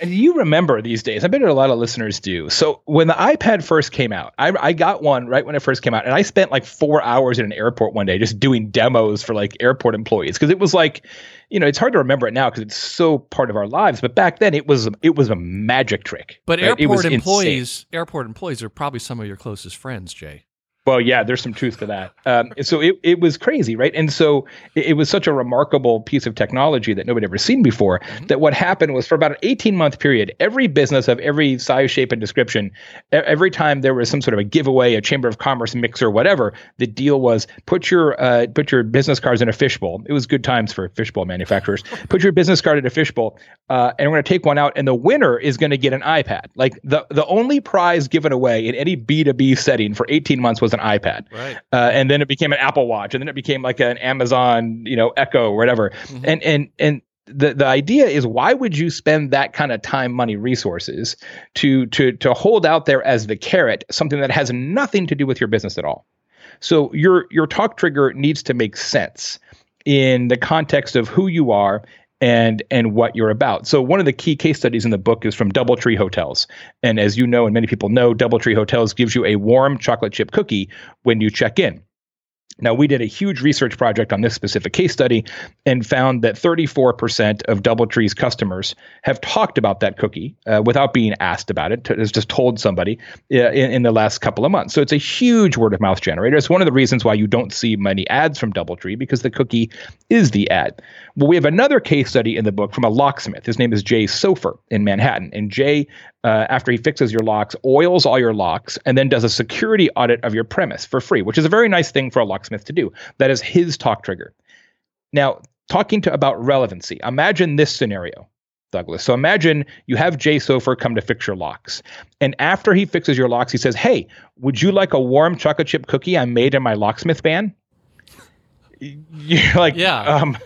and you remember these days, I bet a lot of listeners do. So when the iPad first came out, I, I, got one right when it first came out, and I spent like four hours in an airport one day just doing demos for like airport employees because it was like, you know, it's hard to remember it now because it's so part of our lives. But back then, it was it was a magic trick. But right? airport employees, insane. airport employees are probably some of your closest friends, Jay. Well, yeah, there's some truth to that. Um, so it, it was crazy, right? And so it, it, was such a remarkable piece of technology that nobody ever seen before. Mm-hmm. That what happened was for about an 18 month period, every business of every size, shape, and description, every time there was some sort of a giveaway, a chamber of commerce mixer, whatever, the deal was put your uh, put your business cards in a fishbowl. It was good times for fishbowl manufacturers. put your business card in a fishbowl, uh, and we're going to take one out, and the winner is going to get an iPad. Like the the only prize given away in any B2B setting for 18 months was an iPad. Right. Uh, and then it became an Apple Watch, and then it became like an Amazon, you know, Echo or whatever. Mm-hmm. And and and the the idea is why would you spend that kind of time, money, resources to to to hold out there as the carrot something that has nothing to do with your business at all? So your your talk trigger needs to make sense in the context of who you are and and what you're about. So one of the key case studies in the book is from DoubleTree Hotels. And as you know and many people know, DoubleTree Hotels gives you a warm chocolate chip cookie when you check in. Now, we did a huge research project on this specific case study and found that 34% of Doubletree's customers have talked about that cookie uh, without being asked about it, has just told somebody uh, in, in, the last couple of months. So it's a huge word of mouth generator. It's one of the reasons why you don't see many ads from Doubletree because the cookie is the ad. Well, we have another case study in the book from a locksmith. His name is Jay Sofer in Manhattan. And Jay uh, after he fixes your locks, oils all your locks, and then does a security audit of your premise for free, which is a very nice thing for a locksmith to do. That is his talk trigger. Now, talking to about relevancy, imagine this scenario, Douglas. So imagine you have Jay Sofer come to fix your locks. And after he fixes your locks, he says, Hey, would you like a warm chocolate chip cookie I made in my locksmith van? You're like, yeah. Um,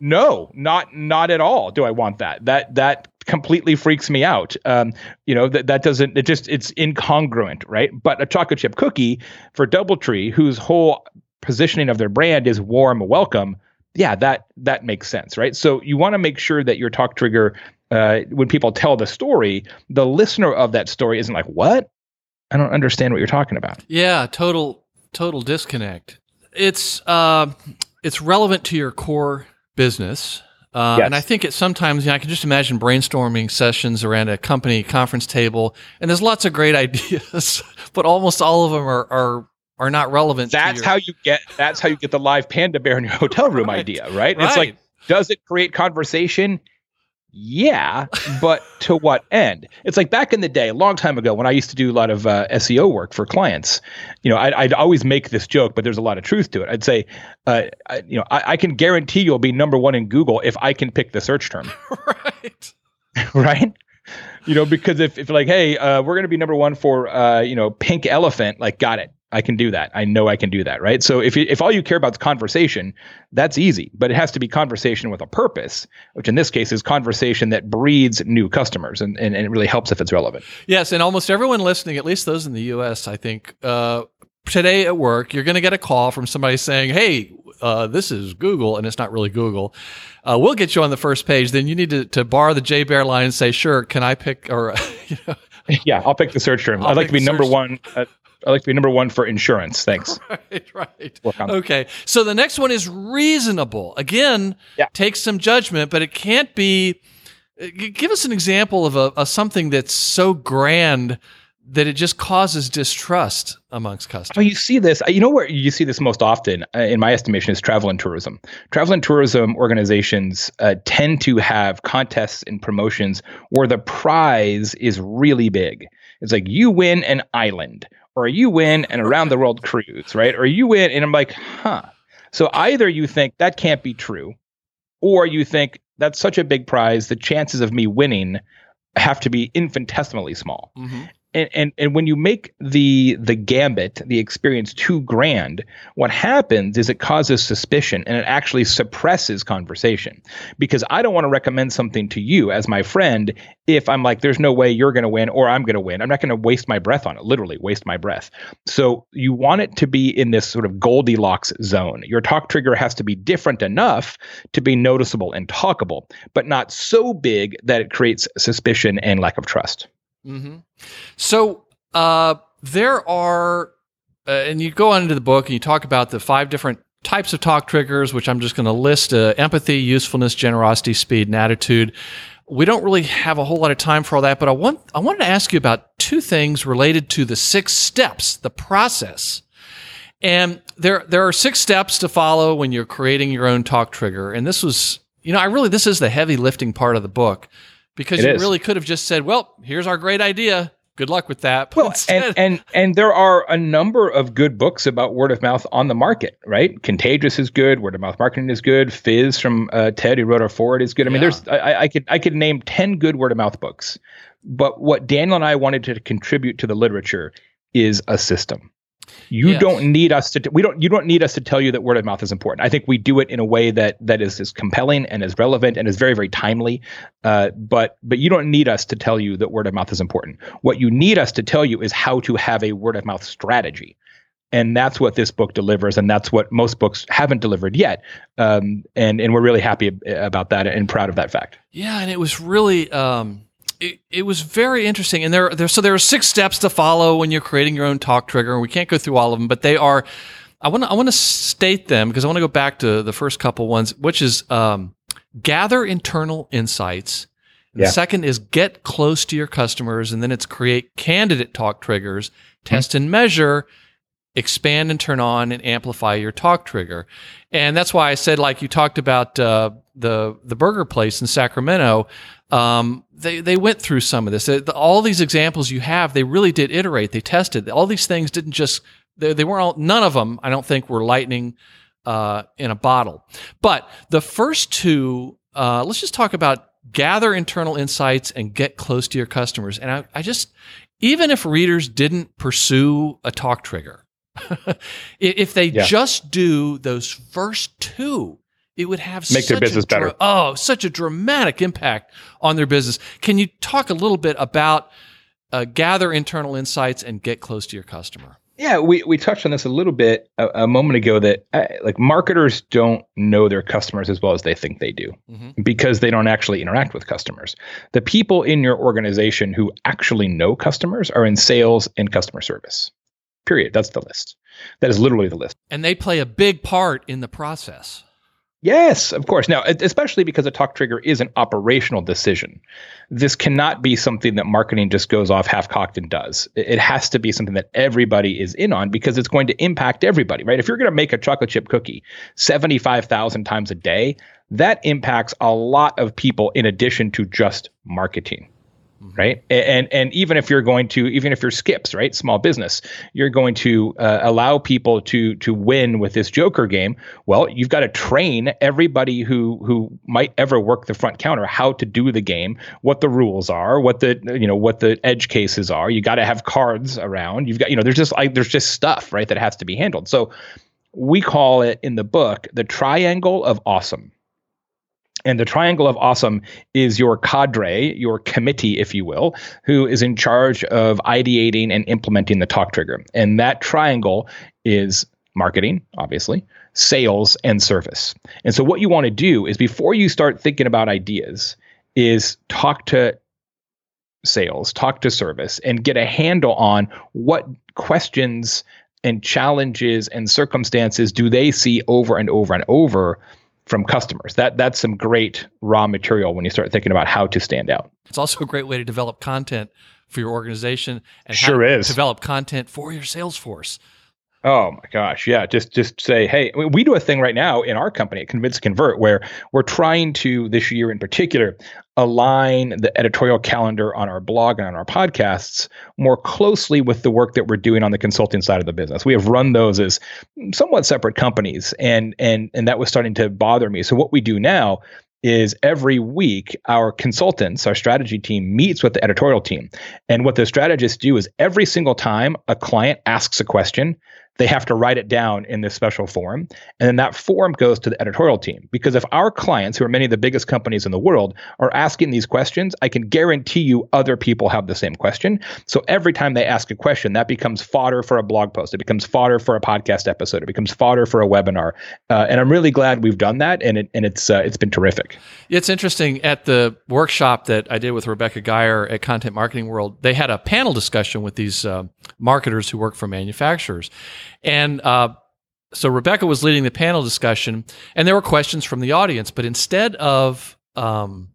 no, not not at all. Do I want that? That that completely freaks me out. Um, you know that that doesn't. It just it's incongruent, right? But a chocolate chip cookie for DoubleTree, whose whole positioning of their brand is warm welcome. Yeah, that that makes sense, right? So you want to make sure that your talk trigger, uh, when people tell the story, the listener of that story isn't like, "What? I don't understand what you're talking about." Yeah, total total disconnect. It's uh, it's relevant to your core business. Uh, yes. And I think it sometimes, you know, I can just imagine brainstorming sessions around a company conference table, and there's lots of great ideas, but almost all of them are are, are not relevant. That's your- how you get. That's how you get the live panda bear in your hotel room right. idea, right? right? It's like, does it create conversation? yeah, but to what end? It's like back in the day, a long time ago, when I used to do a lot of uh, SEO work for clients. You know, I'd, I'd, always make this joke, but there's a lot of truth to it. I'd say, uh, I, you know, I, I, can guarantee you'll be number one in Google if I can pick the search term. right. right. You know, because if if like, hey, uh, we're going to be number one for uh, you know, pink elephant, like, got it. I can do that. I know I can do that, right? So if if all you care about is conversation, that's easy, but it has to be conversation with a purpose, which in this case is conversation that breeds new customers, and and, and it really helps if it's relevant. Yes, and almost everyone listening, at least those in the U.S., I think. Uh, today at work, you're going to get a call from somebody saying, "Hey, uh, this is Google," and it's not really Google. Uh, we'll get you on the first page. Then you need to, to bar the Jay Baer line and say, "Sure, can I pick?" Or you know, yeah, I'll pick the search term. I'll I'd like to be number one. At, I like to be number one for insurance. Thanks. Right, right. Okay. So the next one is reasonable. Again, yeah. takes some judgment, but it can't be. Uh, give us an example of a, a something that's so grand that it just causes distrust amongst customers. Oh, you see this. You know where you see this most often, uh, in my estimation, is travel and tourism. Travel and tourism organizations uh, tend to have contests and promotions where the prize is really big. It's like you win an island or you win an around the world cruise, right? Or you win, and I'm like, huh. So either you think that can't be true, or you think that's such a big prize, the chances of me winning have to be infinitesimally small. Mm-hmm. And, and and when you make the the gambit, the experience too grand, what happens is it causes suspicion and it actually suppresses conversation. Because I don't want to recommend something to you as my friend if I'm like, there's no way you're going to win or I'm going to win. I'm not going to waste my breath on it. Literally waste my breath. So you want it to be in this sort of Goldilocks zone. Your talk trigger has to be different enough to be noticeable and talkable, but not so big that it creates suspicion and lack of trust. Mm-hmm. So uh, there are, uh, and you go on into the book and you talk about the five different types of talk triggers, which I'm just going to list uh, empathy, usefulness, generosity, speed, and attitude. We don't really have a whole lot of time for all that, but I want I wanted to ask you about two things related to the six steps, the process. And there there are six steps to follow when you're creating your own talk trigger. And this was, you know, I really this is the heavy lifting part of the book because it you is. really could have just said, "Well, here's our great idea. Good luck with that." But well, instead, and, and and there are a number of good books about word of mouth on the market, right? Contagious is good. Word of mouth marketing is good. Fizz from uh, Ted who wrote our foreword is good. I mean, yeah. there's I, I could I could name ten good word of mouth books, but what Daniel and I wanted to contribute to the literature is a system. You yes. don't need us to. T- we don't. You don't need us to tell you that word of mouth is important. I think we do it in a way that that is as compelling and is relevant and is very very timely. Uh, but but you don't need us to tell you that word of mouth is important. What you need us to tell you is how to have a word of mouth strategy, and that's what this book delivers, and that's what most books haven't delivered yet. Um, and and we're really happy about that and proud of that fact. Yeah, and it was really. Um it, it was very interesting. And there, there, so there are six steps to follow when you're creating your own talk trigger. We can't go through all of them, but they are. I want to, I want to state them because I want to go back to the first couple ones, which is um, gather internal insights. Yeah. The second is get close to your customers, and then it's create candidate talk triggers, test mm-hmm. and measure, expand and turn on and amplify your talk trigger. And that's why I said, like you talked about uh, the the burger place in Sacramento. Um, they they went through some of this. All these examples you have, they really did iterate. They tested. All these things didn't just they, they weren't all, none of them. I don't think were lightning uh, in a bottle. But the first two, uh, let's just talk about gather internal insights and get close to your customers. And I, I just even if readers didn't pursue a talk trigger, if they yeah. just do those first two, it would have make their business dra- better. Oh, such a dramatic impact on their business. Can you talk a little bit about uh, gather internal insights and get close to your customer? Yeah, we, we touched on this a little bit a, a moment ago that uh, like marketers don't know their customers as well as they think they do mm-hmm. because they don't actually interact with customers. The people in your organization who actually know customers are in sales and customer service. Period. That's the list. That is literally the list. And they play a big part in the process. Yes, of course. Now, especially because a talk trigger is an operational decision. This cannot be something that marketing just goes off half cocked and does. It has to be something that everybody is in on because it's going to impact everybody, right? If you're going to make a chocolate chip cookie 75,000 times a day, that impacts a lot of people in addition to just marketing. Right? And and even if you're going to even if you're skips right? Small business you're going to uh, allow people to to win with this joker game. Well you've got to train everybody who who might ever work the front counter how to do the game what the rules are what the you know what the edge cases are. You got to have cards around. You've got you know there's just like there's just stuff right that has to be handled. So we call it in the book the triangle of awesome and the triangle of awesome is your cadre, your committee, if you will, who is in charge of ideating and implementing the talk trigger. And that triangle is marketing, obviously, sales, and service. And so what you want to do is before you start thinking about ideas, is talk to sales, talk to service, and get a handle on what questions and challenges and circumstances do they see over and over and over from customers. That that's some great raw material when you start thinking about how to stand out. It's also a great way to develop content for your organization and sure is. develop content for your sales force. Oh my gosh, yeah. Just just say, hey, we do a thing right now in our company at Convince Convert where we're trying to this year in particular align the editorial calendar on our blog and on our podcasts more closely with the work that we're doing on the consulting side of the business. We have run those as somewhat separate companies, and and and that was starting to bother me. So what we do now is every week our consultants, our strategy team meets with the editorial team. And what the strategists do is every single time a client asks a question, they have to write it down in this special form. And then that form goes to the editorial team. Because if our clients, who are many of the biggest companies in the world, are asking these questions, I can guarantee you other people have the same question. So every time they ask a question, that becomes fodder for a blog post. It becomes fodder for a podcast episode. It becomes fodder for a webinar. Uh, and I'm really glad we've done that. And, it, and it's, uh, it's been terrific. It's interesting. At the workshop that I did with Rebecca Geier at Content Marketing World, they had a panel discussion with these uh, marketers who work for manufacturers. And uh, so Rebecca was leading the panel discussion, and there were questions from the audience. But instead of um,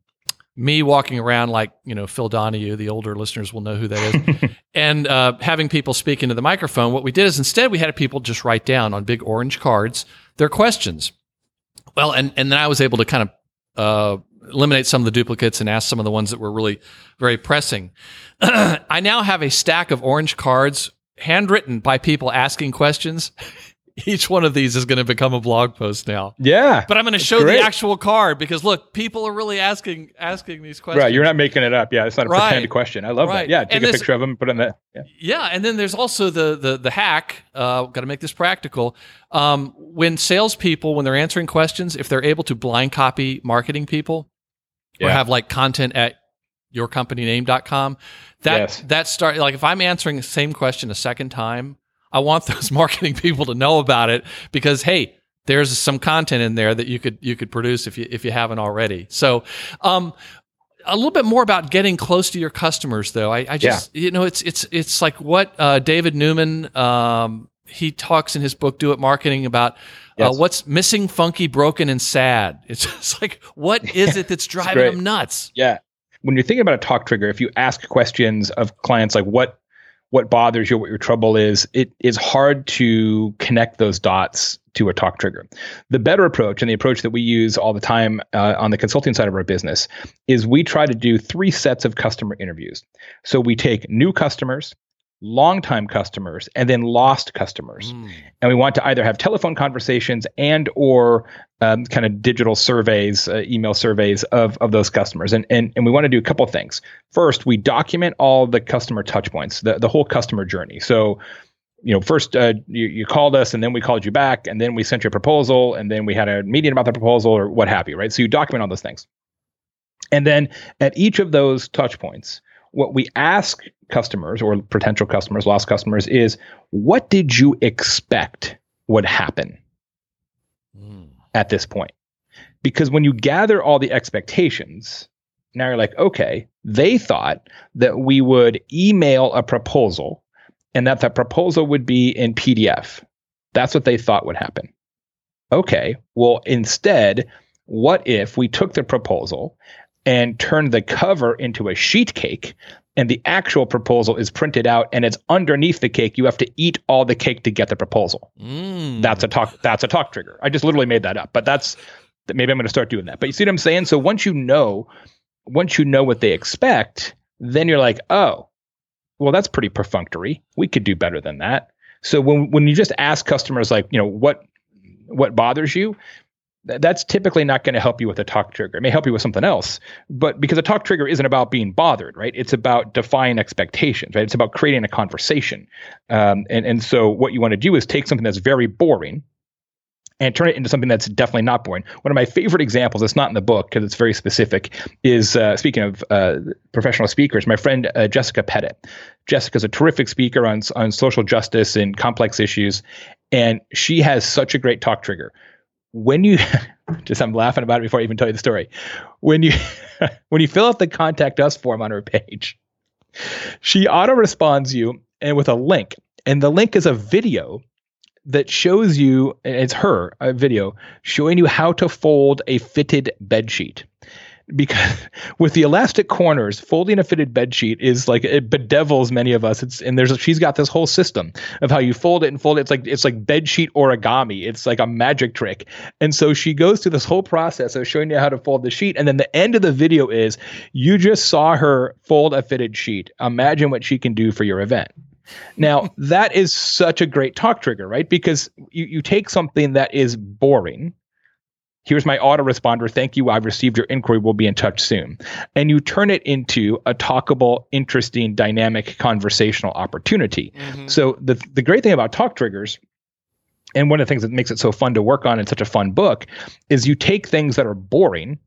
me walking around like you know Phil Donahue, the older listeners will know who that is, and uh, having people speak into the microphone, what we did is instead we had people just write down on big orange cards their questions. Well, and and then I was able to kind of uh, eliminate some of the duplicates and ask some of the ones that were really very pressing. I now have a stack of orange cards handwritten by people asking questions. Each one of these is going to become a blog post now. Yeah. But I'm going to show great. the actual card because look, people are really asking asking these questions. Right. You're not making it up. Yeah. It's not a right. pretend question. I love right. that. Yeah. Take and a picture of them, put in that. Yeah. yeah. And then there's also the the the hack. Uh, got to make this practical. Um, when salespeople, when they're answering questions, if they're able to blind copy marketing people, yeah. or have like content at yourcompanyname.com. That yes. that start like if I'm answering the same question a second time, I want those marketing people to know about it because hey, there's some content in there that you could you could produce if you if you haven't already. So, um, a little bit more about getting close to your customers, though. I, I just yeah. you know it's it's it's like what uh, David Newman um, he talks in his book Do It Marketing about. Uh, yes. Uh, what's missing, funky, broken, and sad? It's just like, what is it that's driving them nuts? Yeah, when you're thinking about a talk trigger, if you ask questions of clients like what what bothers you, what your trouble is, it is hard to connect those dots to a talk trigger. The better approach, and the approach that we use all the time uh, on the consulting side of our business, is we try to do three sets of customer interviews. So we take new customers, longtime customers and then lost customers. Mm. and we want to either have telephone conversations and or um, kind of digital surveys uh, email surveys of, of those customers. And, and and we want to do a couple of things. First we document all the customer touch points the, the whole customer journey. So you know first uh, you, you called us and then we called you back and then we sent you a proposal and then we had a meeting about the proposal or what have you right? So you document all those things. And then at each of those touch points what we ask customers or potential customers, lost customers, is what did you expect would happen mm. at this point? Because when you gather all the expectations, now you're like, okay, they thought that we would email a proposal and that that proposal would be in PDF. That's what they thought would happen. Okay, well, instead, what if we took the proposal and turn the cover into a sheet cake. And the actual proposal is printed out and it's underneath the cake. You have to eat all the cake to get the proposal. Mm. that's a talk that's a talk trigger. I just literally made that up but that's maybe i'm going to start doing that. But you see what i'm saying? So once you know once you know what they expect then you're like oh well that's pretty perfunctory. We could do better than that. So when when you just ask customers like you know what what bothers you that's typically not going to help you with a talk trigger. It may help you with something else, but because a talk trigger isn't about being bothered, right? It's about defying expectations, right? It's about creating a conversation. Um, and, and so what you want to do is take something that's very boring and turn it into something that's definitely not boring. One of my favorite examples, it's not in the book because it's very specific, is uh, speaking of uh, professional speakers, my friend uh, Jessica Pettitt. Jessica's a terrific speaker on, on social justice and complex issues, and she has such a great talk trigger when you just I'm laughing about it before I even tell you the story. When you when you fill out the contact us form on her page, she auto responds you and with a link. And the link is a video that shows you it's her a video showing you how to fold a fitted bed sheet because with the elastic corners, folding a fitted bed sheet is like it bedevils many of us. It's and there's she's got this whole system of how you fold it and fold it. It's like it's like bed sheet origami. It's like a magic trick. And so she goes through this whole process of showing you how to fold the sheet. And then the end of the video is you just saw her fold a fitted sheet. Imagine what she can do for your event. Now, that is such a great talk trigger, right? Because you, you take something that is boring Here's my autoresponder. Thank you. I've received your inquiry. We'll be in touch soon. And you turn it into a talkable, interesting, dynamic conversational opportunity. Mm-hmm. So the the great thing about talk triggers and one of the things that makes it so fun to work on in such a fun book is you take things that are boring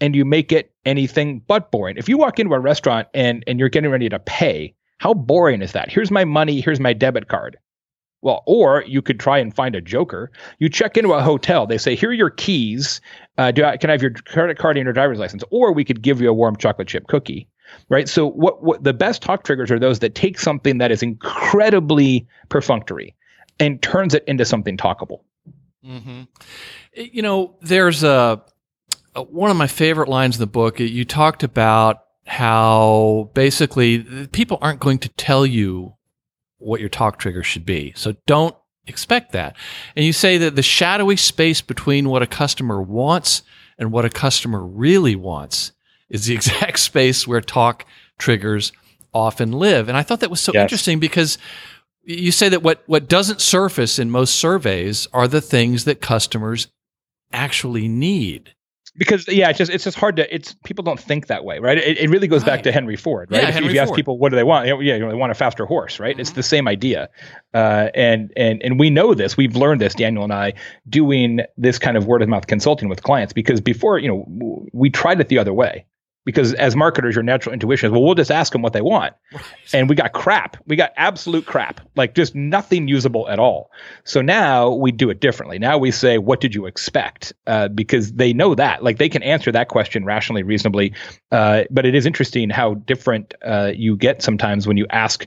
and you make it anything but boring. If you walk into a restaurant and and you're getting ready to pay, how boring is that? Here's my money, here's my debit card. Well, or you could try and find a joker. You check into a hotel. They say, "Here are your keys. Uh, do I, can I have your credit card and your driver's license?" Or we could give you a warm chocolate chip cookie. Right. So, what, what the best talk triggers are those that take something that is incredibly perfunctory and turns it into something talkable. Mm-hmm. You know, there's a, a, one of my favorite lines in the book. You talked about how basically people aren't going to tell you what your talk trigger should be. So don't expect that. And you say that the shadowy space between what a customer wants and what a customer really wants is the exact space where talk triggers often live. And I thought that was so yes. interesting because you say that what, what doesn't surface in most surveys are the things that customers actually need because yeah, it's just it's just hard to it's people don't think that way, right? It, it really goes right. back to Henry Ford, right? Yeah, if, Henry if you Ford. ask people what do they want, yeah, you know, they want a faster horse, right? Mm-hmm. It's the same idea, uh, and and and we know this. We've learned this, Daniel and I, doing this kind of word of mouth consulting with clients because before, you know, we tried it the other way because as marketers, your natural intuition is, well, we'll just ask them what they want. Right. And we got crap. We got absolute crap, like just nothing usable at all. So now we do it differently. Now we say, what did you expect? Uh, because they know that, like they can answer that question rationally, reasonably. Uh, but it is interesting how different uh, you get sometimes when you ask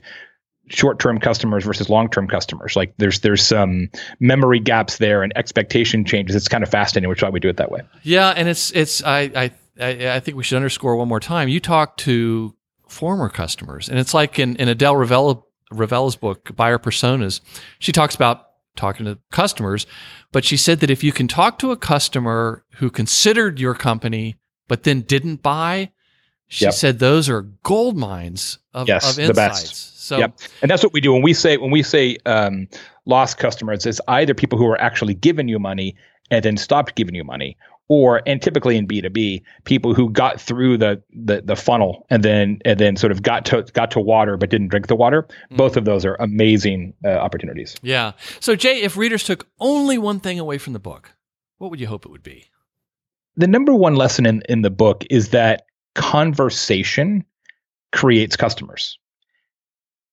short-term customers versus long-term customers. Like there's there's some memory gaps there and expectation changes. It's kind of fascinating, which is why we do it that way. Yeah, and it's it's I I I, I think we should underscore one more time. You talk to former customers, and it's like in, in Adele Revella, Revella's book, Buyer Personas, she talks about talking to customers, but she said that if you can talk to a customer who considered your company but then didn't buy, she yep. said those are gold mines of, yes, of insights. The best. So, yep. and that's what we do when we say when we say um, lost customers. It's either people who are actually giving you money and then stopped giving you money, or and typically in B2B, people who got through the, the the funnel and then and then sort of got to got to water but didn't drink the water. Mm. Both of those are amazing uh, opportunities. Yeah. So Jay, if readers took only one thing away from the book, what would you hope it would be? The number one lesson in in the book is that conversation creates customers.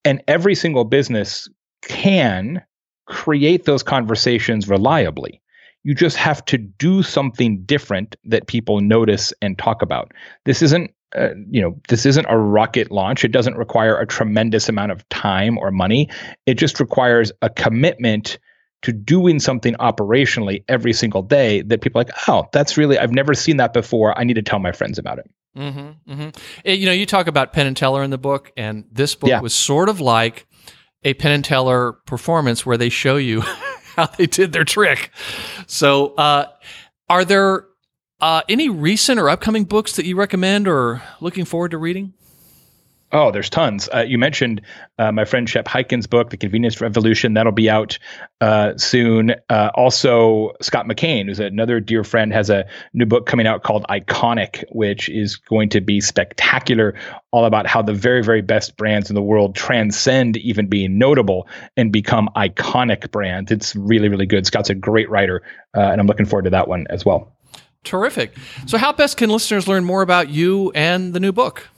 And every single business can create those conversations reliably. You just have to do something different that people notice and talk about. This isn't uh, you know, this isn't a rocket launch. It doesn't require a tremendous amount of time or money. It just requires a commitment to doing something operationally every single day that people are like, oh, that's really, I've never seen that before. I need to tell my friends about it. Mm-hmm, mm-hmm. It, you know, you talk about Penn and Teller in the book, and this book yeah. was sort of like a Penn and Teller performance where they show you how they did their trick. So, uh, are there uh, any recent or upcoming books that you recommend or looking forward to reading? Oh, there's tons. Uh, you mentioned uh, my friend Shep Hyken's book, The Convenience Revolution. That'll be out uh, soon. Uh, also, Scott McKain, who's another dear friend, has a new book coming out called Iconic, which is going to be spectacular, all about how the very, very best brands in the world transcend even being notable and become iconic brands. It's really, really good. Scott's a great writer, uh, and I'm looking forward to that one as well. Terrific. So, how best can listeners learn more about you and the new book?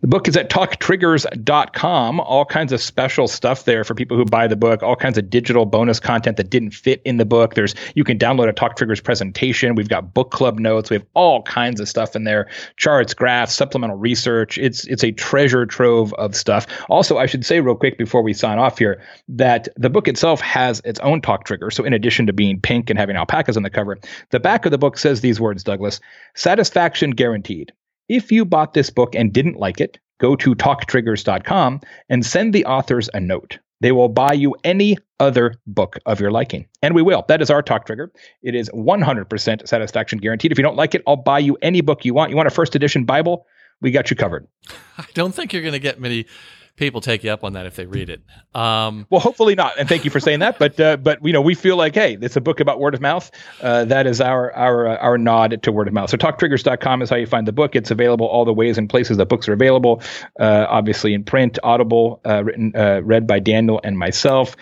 The book is at talktriggers.com. All kinds of special stuff there for people who buy the book, all kinds of digital bonus content that didn't fit in the book. There's you can download a Talk Triggers presentation. We've got book club notes. We have all kinds of stuff in there. Charts, graphs, supplemental research. It's it's a treasure trove of stuff. Also, I should say real quick before we sign off here that the book itself has its own talk trigger. So in addition to being pink and having alpacas on the cover, the back of the book says these words, Douglas, satisfaction guaranteed. If you bought this book and didn't like it, go to talktriggers.com and send the authors a note. They will buy you any other book of your liking. And we will. That is our talk trigger. It is 100% satisfaction guaranteed. If you don't like it, I'll buy you any book you want. You want a first edition Bible? We got you covered. I don't think you're going to get many people take you up on that if they read it. Um, well, hopefully not. And thank you for saying that. But uh, but you know, we feel like hey, it's a book about word of mouth. Uh, that is our our uh, our nod to word of mouth. So talktriggers.com is how you find the book. It's available all the ways and places that books are available. Uh, obviously in print, Audible, uh, written uh, read by Daniel and myself.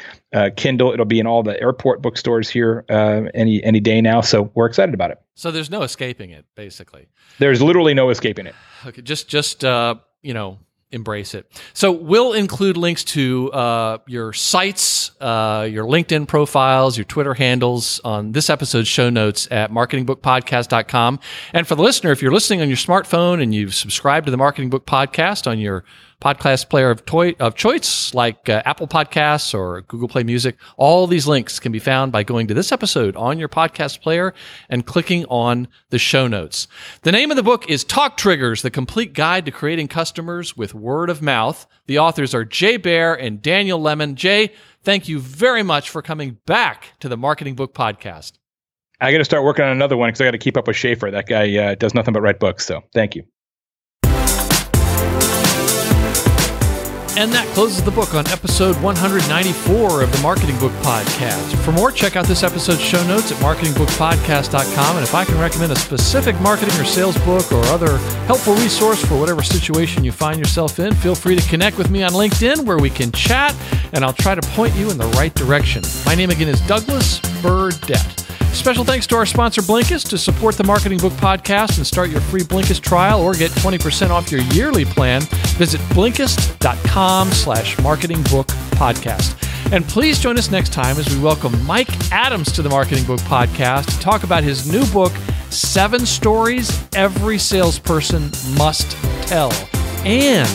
Kindle, it'll be in all the airport bookstores here any any day now. So we're excited about it. So there's no escaping it, basically. There's literally no escaping it. Okay, just just you know embrace it. So we'll include links to uh, your sites, uh, your LinkedIn profiles, your Twitter handles on this episode's show notes at marketingbookpodcast.com. And for the listener, if you're listening on your smartphone and you've subscribed to the Marketing Book Podcast on your podcast player of, toy, of choice like uh, Apple Podcasts or Google Play Music. All these links can be found by going to this episode on your podcast player and clicking on the show notes. The name of the book is Talk Triggers, the complete guide to creating customers with word of mouth. The authors are Jay Baer and Daniel Lemin. Jay, thank you very much for coming back to the Marketing Book Podcast. I got to start working on another one because I got to keep up with Schaefer. That guy uh, does nothing but write books. So thank you. And that closes the book on episode 194 of the Marketing Book Podcast. For more, check out this episode's show notes at marketingbookpodcast.com. And if I can recommend a specific marketing or sales book or other helpful resource for whatever situation you find yourself in, feel free to connect with me on LinkedIn where we can chat and I'll try to point you in the right direction. My name again is Douglas Burdett. Special thanks to our sponsor Blinkist to support the Marketing Book Podcast and start your free Blinkist trial or get 20% off your yearly plan. Visit Blinkist.com slash marketing book podcast. And please join us next time as we welcome Mike Adams to the Marketing Book Podcast to talk about his new book, Seven Stories Every Salesperson Must Tell. And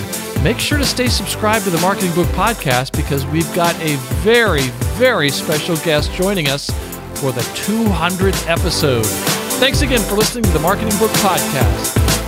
make sure to stay subscribed to the Marketing Book Podcast because we've got a very, very special guest joining us for the 200th episode. Thanks again for listening to the Marketing Book Podcast.